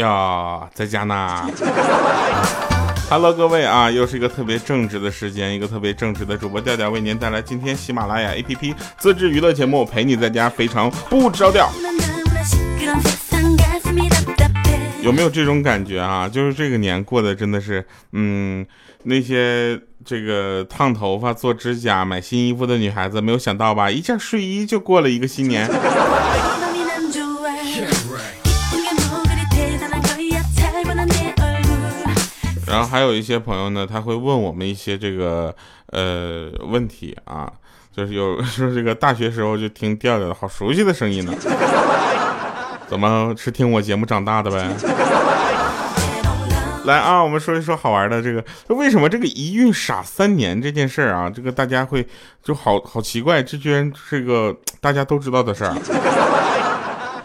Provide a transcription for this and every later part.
呀，在家呢。Hello，各位啊，又是一个特别正直的时间，一个特别正直的主播调调为您带来今天喜马拉雅 APP 自制娱乐节目，陪你在家非常不着调。有没有这种感觉啊？就是这个年过得真的是，嗯，那些这个烫头发、做指甲、买新衣服的女孩子，没有想到吧？一件睡衣就过了一个新年。然后还有一些朋友呢，他会问我们一些这个呃问题啊，就是有 说这个大学时候就听调调的好熟悉的声音呢。怎么是听我节目长大的呗？来啊，我们说一说好玩的这个，为什么这个一孕傻三年这件事儿啊，这个大家会就好好奇怪，这居然是个大家都知道的事儿，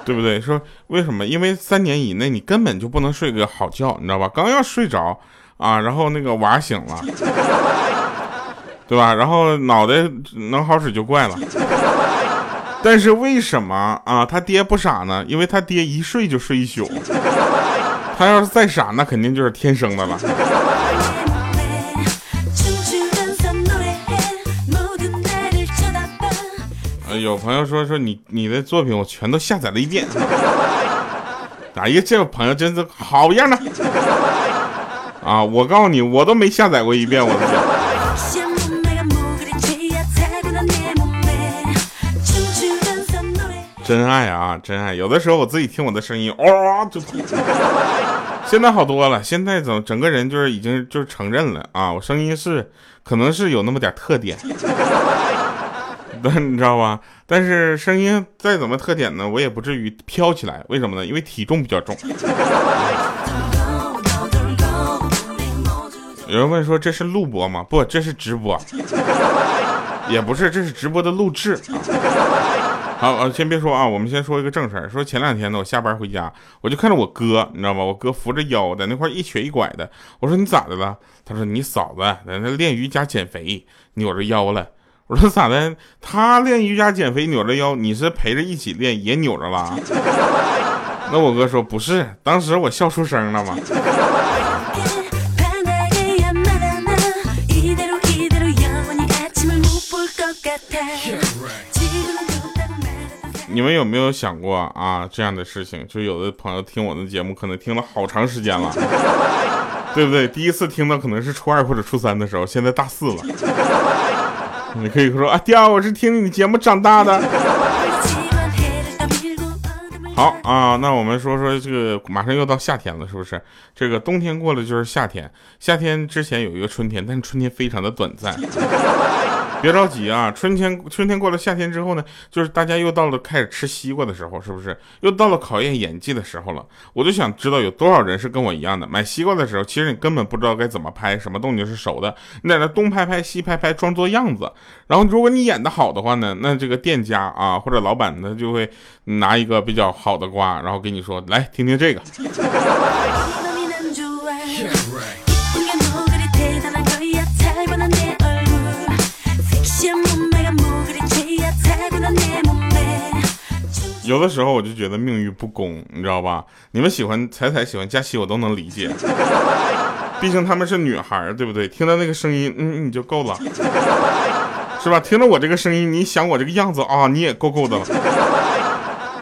对不对？说为什么？因为三年以内你根本就不能睡个好觉，你知道吧？刚要睡着啊，然后那个娃醒了，对吧？然后脑袋能好使就怪了。但是为什么啊？他爹不傻呢？因为他爹一睡就睡一宿。他要是再傻，那肯定就是天生的了。有朋友说说你你的作品我全都下载了一遍。哎呀，这个朋友真是好样的啊！我告诉你，我都没下载过一遍，我的。真爱啊，真爱！有的时候我自己听我的声音，哦，就现在好多了。现在整整个人就是已经就是承认了啊，我声音是可能是有那么点特点，但 你知道吧？但是声音再怎么特点呢，我也不至于飘起来。为什么呢？因为体重比较重。有人问说这是录播吗？不，这是直播，也不是，这是直播的录制。好，先别说啊，我们先说一个正事儿。说前两天呢，我下班回家，我就看着我哥，你知道吗？我哥扶着腰在那块一瘸一拐的。我说你咋的了？他说你嫂子在那练瑜伽减肥，扭着腰了。我说咋的？他练瑜伽减肥扭着腰，你是陪着一起练也扭着了？那我哥说不是，当时我笑出声了嘛。你们有没有想过啊这样的事情？就有的朋友听我的节目，可能听了好长时间了，对不对？第一次听到可能是初二或者初三的时候，现在大四了。你可以说啊，第二我是听你节目长大的。好啊，那我们说说这个，马上又到夏天了，是不是？这个冬天过了就是夏天，夏天之前有一个春天，但是春天非常的短暂。别着急啊，春天春天过了，夏天之后呢，就是大家又到了开始吃西瓜的时候，是不是？又到了考验演技的时候了。我就想知道有多少人是跟我一样的，买西瓜的时候，其实你根本不知道该怎么拍，什么动静是熟的，你在那东拍拍西拍拍，装作样子。然后如果你演的好的话呢，那这个店家啊或者老板呢就会拿一个比较好的瓜，然后给你说，来听听这个。有的时候我就觉得命运不公，你知道吧？你们喜欢彩彩，喜欢佳琪，我都能理解，毕竟他们是女孩，对不对？听到那个声音，嗯，你就够了，是吧？听到我这个声音，你想我这个样子啊，你也够够的了。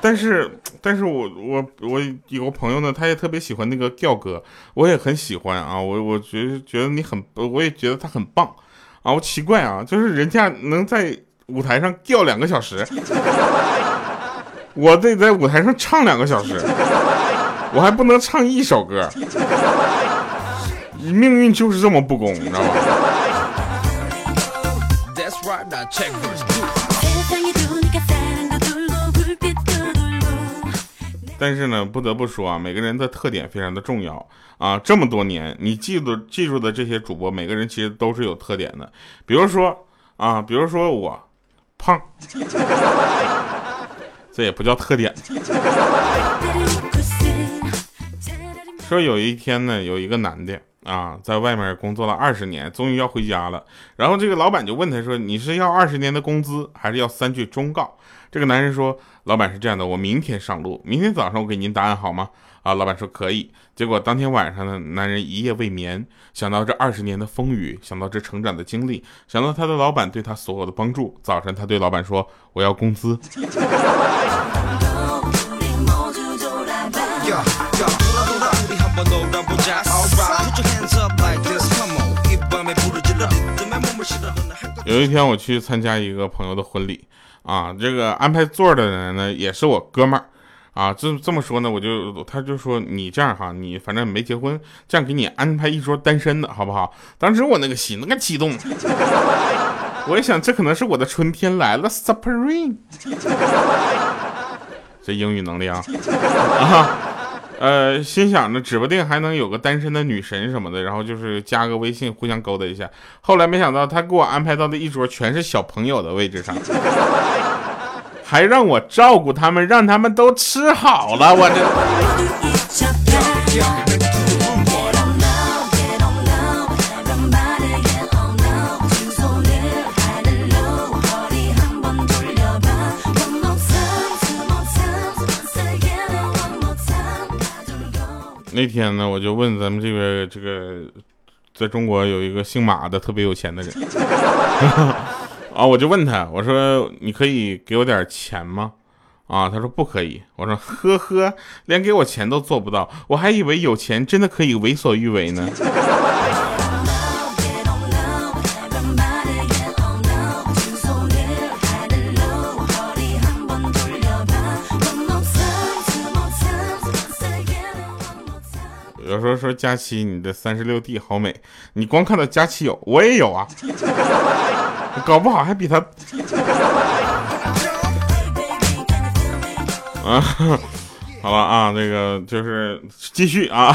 但是，但是我我我有个朋友呢，他也特别喜欢那个调哥，我也很喜欢啊，我我觉得觉得你很，我也觉得他很棒啊。我奇怪啊，就是人家能在舞台上吊两个小时。我得在舞台上唱两个小时，我还不能唱一首歌，命运就是这么不公，你知道吗？但是呢，不得不说啊，每个人的特点非常的重要啊。这么多年，你记住记住的这些主播，每个人其实都是有特点的。比如说啊，比如说我胖。这也不叫特点。说有一天呢，有一个男的啊，在外面工作了二十年，终于要回家了。然后这个老板就问他说：“你是要二十年的工资，还是要三句忠告？”这个男人说：“老板是这样的，我明天上路，明天早上我给您答案好吗？”啊，老板说可以。结果当天晚上呢，男人一夜未眠，想到这二十年的风雨，想到这成长的经历，想到他的老板对他所有的帮助。早晨，他对老板说：“我要工资。” 有一天我去参加一个朋友的婚礼，啊，这个安排座的人呢也是我哥们儿，啊，这这么说呢，我就他就说你这样哈，你反正没结婚，这样给你安排一桌单身的好不好？当时我那个心那个激动，我一想这可能是我的春天来了，Supreme，这英语能力啊，啊。呃，心想着指不定还能有个单身的女神什么的，然后就是加个微信互相勾搭一下。后来没想到他给我安排到的一桌全是小朋友的位置上，还让我照顾他们，让他们都吃好了，我这。那天呢，我就问咱们这个这个，在中国有一个姓马的特别有钱的人，啊，我就问他，我说你可以给我点钱吗？啊，他说不可以。我说呵呵，连给我钱都做不到，我还以为有钱真的可以为所欲为呢。说说佳琪，你的三十六 D 好美，你光看到佳琪有，我也有啊，搞不好还比他。啊，好了啊，那个就是继续啊。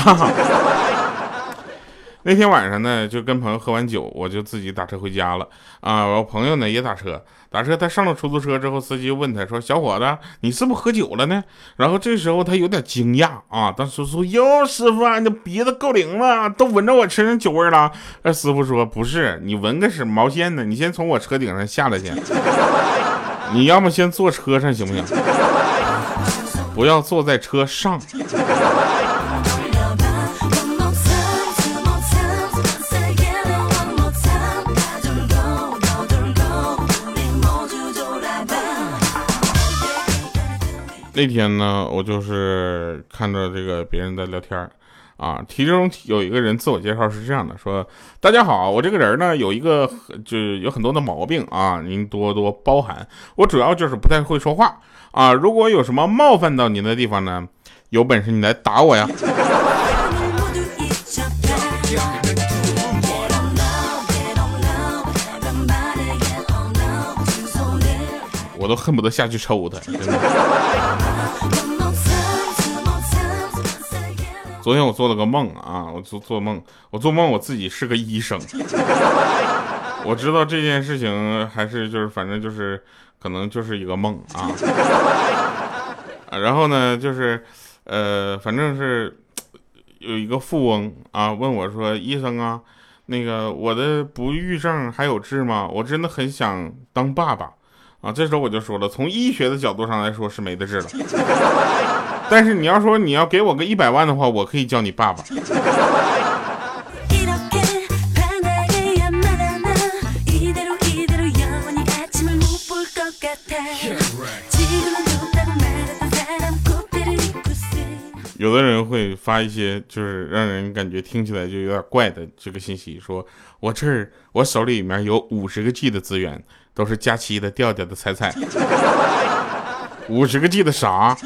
那天晚上呢，就跟朋友喝完酒，我就自己打车回家了啊。我朋友呢也打车，打车他上了出租车之后，司机就问他说：“小伙子，你是不是喝酒了呢？”然后这时候他有点惊讶啊，当时说：“哟，师傅，你鼻子够灵了，都闻着我身上酒味了。”那师傅说：“不是，你闻个什么毛线呢？你先从我车顶上下来先，你要么先坐车上行不行？不要坐在车上。”那天呢，我就是看着这个别人在聊天啊，其中有一个人自我介绍是这样的，说：“大家好，我这个人呢有一个就有很多的毛病啊，您多多包涵。我主要就是不太会说话啊，如果有什么冒犯到您的地方呢，有本事你来打我呀！”我都恨不得下去抽他。真的昨天我做了个梦啊，我做做梦，我做梦我自己是个医生。我知道这件事情还是就是反正就是可能就是一个梦啊。然后呢，就是呃，反正是有一个富翁啊问我说：“医生啊，那个我的不育症还有治吗？我真的很想当爸爸啊。”这时候我就说了，从医学的角度上来说是没得治了。但是你要说你要给我个一百万的话，我可以叫你爸爸。有的人会发一些就是让人感觉听起来就有点怪的这个信息，说我这儿我手里面有五十个 G 的资源，都是假期的、调调的、彩彩。五十个 G 的啥？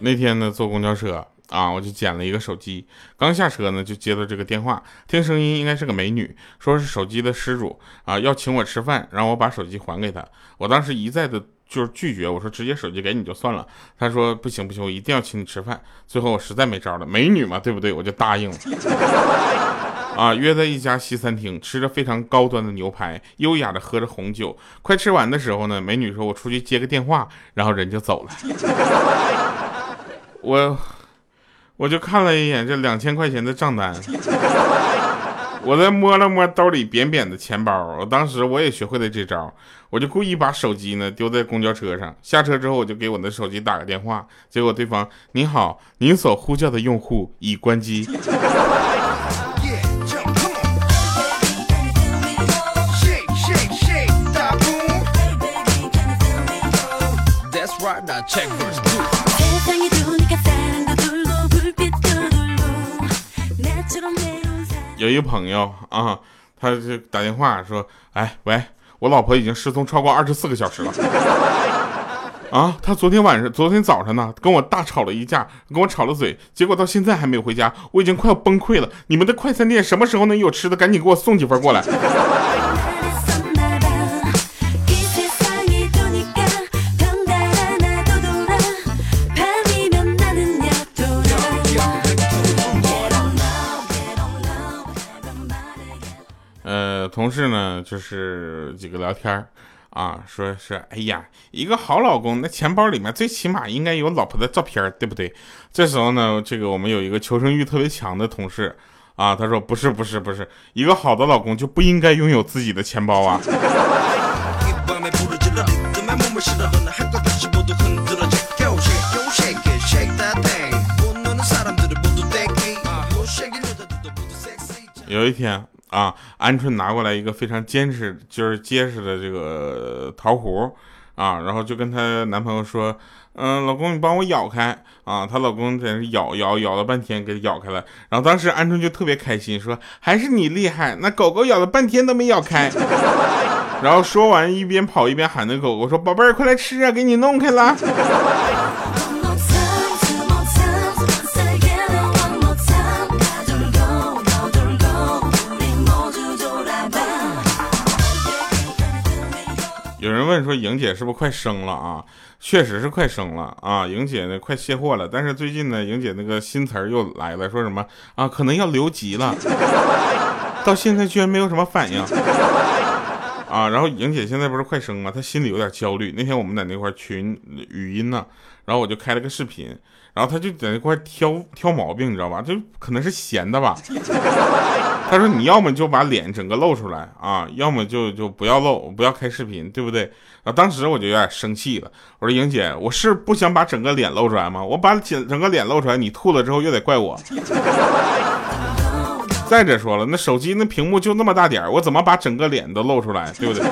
那天呢，坐公交车啊，我就捡了一个手机。刚下车呢，就接到这个电话，听声音应该是个美女，说是手机的失主啊，要请我吃饭，让我把手机还给她。我当时一再的就是拒绝，我说直接手机给你就算了。他说不行不行，我一定要请你吃饭。最后我实在没招了，美女嘛，对不对？我就答应了。啊，约在一家西餐厅，吃着非常高端的牛排，优雅的喝着红酒。快吃完的时候呢，美女说：“我出去接个电话。”然后人就走了。我我就看了一眼这两千块钱的账单。我再摸了摸兜里扁扁的钱包，我当时我也学会了这招，我就故意把手机呢丢在公交车上，下车之后我就给我的手机打个电话，结果对方您好，您所呼叫的用户已关机。有一个朋友啊，他就打电话说：“哎，喂，我老婆已经失踪超过二十四个小时了。啊，他昨天晚上、昨天早上呢，跟我大吵了一架，跟我吵了嘴，结果到现在还没有回家，我已经快要崩溃了。你们的快餐店什么时候能有吃的？赶紧给我送几份过来。”呃同事呢，就是几个聊天啊，说是哎呀，一个好老公，那钱包里面最起码应该有老婆的照片，对不对？这时候呢，这个我们有一个求生欲特别强的同事啊，他说不是不是不是，一个好的老公就不应该拥有自己的钱包啊。有一天。啊，鹌鹑拿过来一个非常坚实，就是结实的这个桃核，啊，然后就跟她男朋友说，嗯，老公你帮我咬开，啊，她老公在那咬咬咬了半天，给咬开了，然后当时鹌鹑就特别开心，说还是你厉害，那狗狗咬了半天都没咬开，然后说完一边跑一边喊那狗狗说，宝贝儿快来吃啊，给你弄开了。人问说莹姐是不是快生了啊？确实是快生了啊！莹姐呢快卸货了，但是最近呢，莹姐那个新词儿又来了，说什么啊？可能要留级了，到现在居然没有什么反应啊！然后莹姐现在不是快生吗？她心里有点焦虑。那天我们在那块群语音呢，然后我就开了个视频。然后她就在那块挑挑毛病，你知道吧？就可能是闲的吧。他说：“你要么就把脸整个露出来啊，要么就就不要露，不要开视频，对不对？”啊，当时我就有点生气了。我说：“莹姐，我是不想把整个脸露出来吗？我把整整个脸露出来，你吐了之后又得怪我。再者说了，那手机那屏幕就那么大点我怎么把整个脸都露出来，对不对？”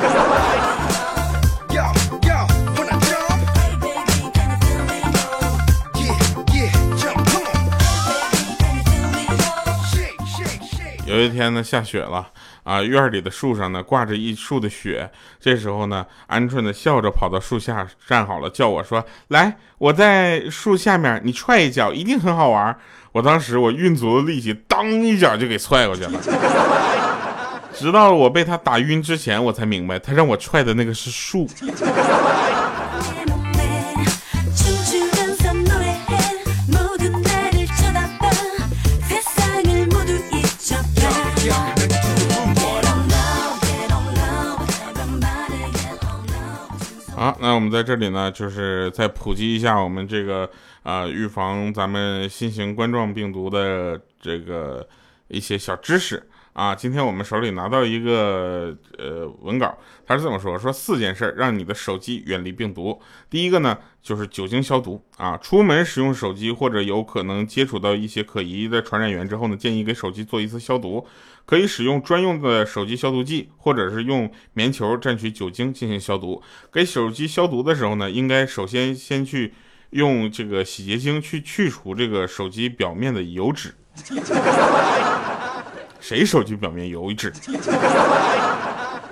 有一天呢，下雪了啊，院里的树上呢挂着一树的雪。这时候呢，鹌鹑呢笑着跑到树下站好了，叫我说：“来，我在树下面，你踹一脚，一定很好玩。”我当时我运足了力气，当一脚就给踹过去了。直到我被他打晕之前，我才明白，他让我踹的那个是树。好，那我们在这里呢，就是再普及一下我们这个啊，预防咱们新型冠状病毒的这个一些小知识啊。今天我们手里拿到一个呃文稿，他是这么说：说四件事让你的手机远离病毒。第一个呢，就是酒精消毒啊。出门使用手机或者有可能接触到一些可疑的传染源之后呢，建议给手机做一次消毒。可以使用专用的手机消毒剂，或者是用棉球蘸取酒精进行消毒。给手机消毒的时候呢，应该首先先去用这个洗洁精去去除这个手机表面的油脂。谁手机表面油脂？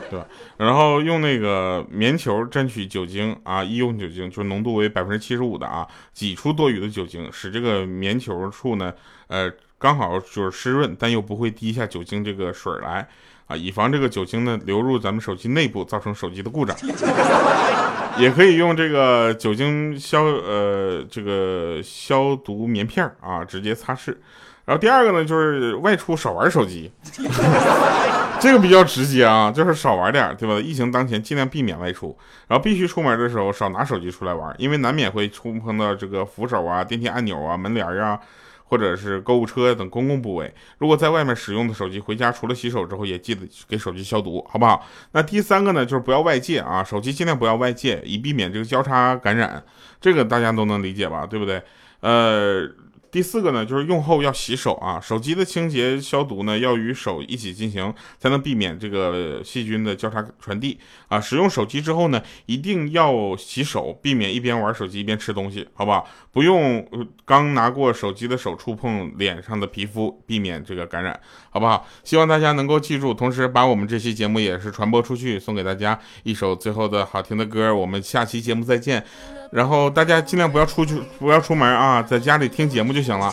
对吧？然后用那个棉球蘸取酒精啊，医用酒精，就是浓度为百分之七十五的啊，挤出多余的酒精，使这个棉球处呢，呃。刚好就是湿润，但又不会滴下酒精这个水来啊，以防这个酒精呢流入咱们手机内部，造成手机的故障。也可以用这个酒精消呃这个消毒棉片儿啊，直接擦拭。然后第二个呢，就是外出少玩手机，这个比较直接啊，就是少玩点，对吧？疫情当前，尽量避免外出，然后必须出门的时候少拿手机出来玩，因为难免会触碰到这个扶手啊、电梯按钮啊、门帘儿啊，或者是购物车等公共部位。如果在外面使用的手机，回家除了洗手之后，也记得给手机消毒，好不好？那第三个呢，就是不要外借啊，手机尽量不要外借，以避免这个交叉感染，这个大家都能理解吧？对不对？呃。第四个呢，就是用后要洗手啊，手机的清洁消毒呢要与手一起进行，才能避免这个细菌的交叉传递啊。使用手机之后呢，一定要洗手，避免一边玩手机一边吃东西，好不好？不用刚拿过手机的手触碰脸上的皮肤，避免这个感染，好不好？希望大家能够记住，同时把我们这期节目也是传播出去，送给大家一首最后的好听的歌。我们下期节目再见。然后大家尽量不要出去，不要出门啊，在家里听节目就行了，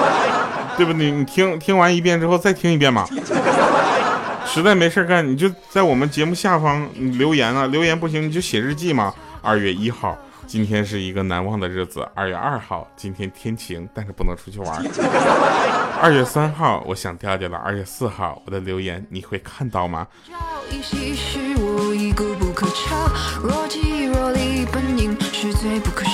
对不？你你听听完一遍之后再听一遍嘛。实在没事干，你就在我们节目下方留言啊，留言不行你就写日记嘛。二月一号，今天是一个难忘的日子。二月二号，今天天晴，但是不能出去玩。二月三号，我想调调了。二月四号，我的留言你会看到吗？若即若离，本应是罪不可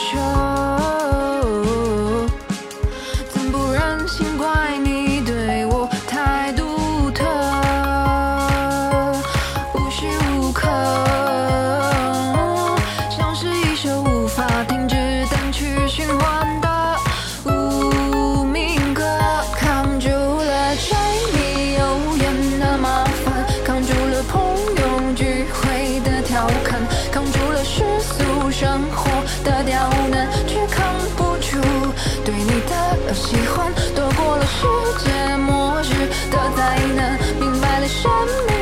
的刁难却扛不住对你的喜欢。躲过了世界末日的灾难明白了生命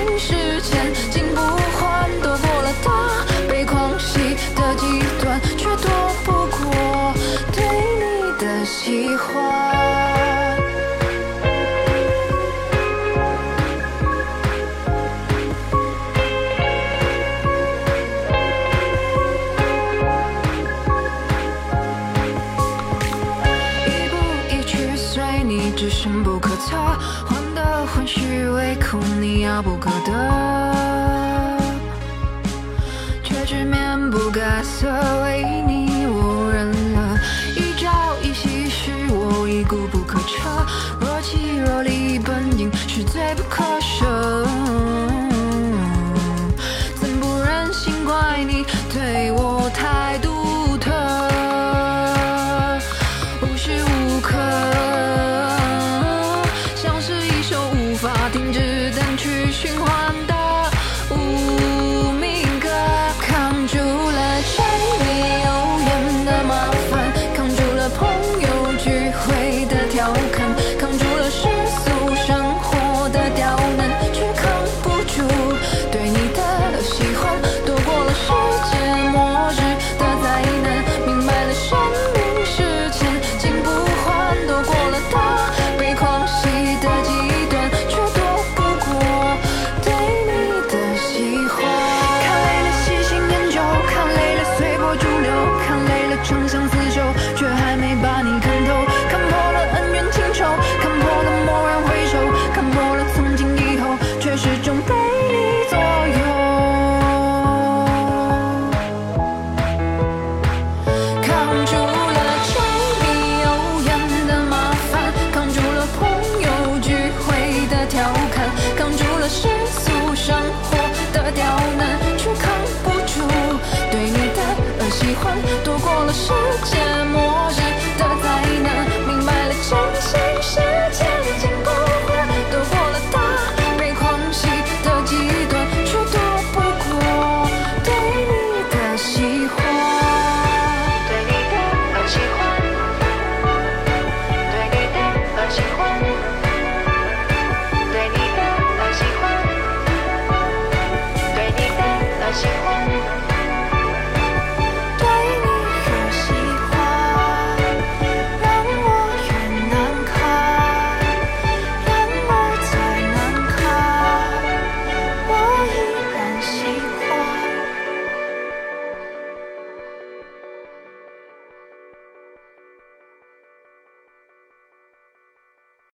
不可得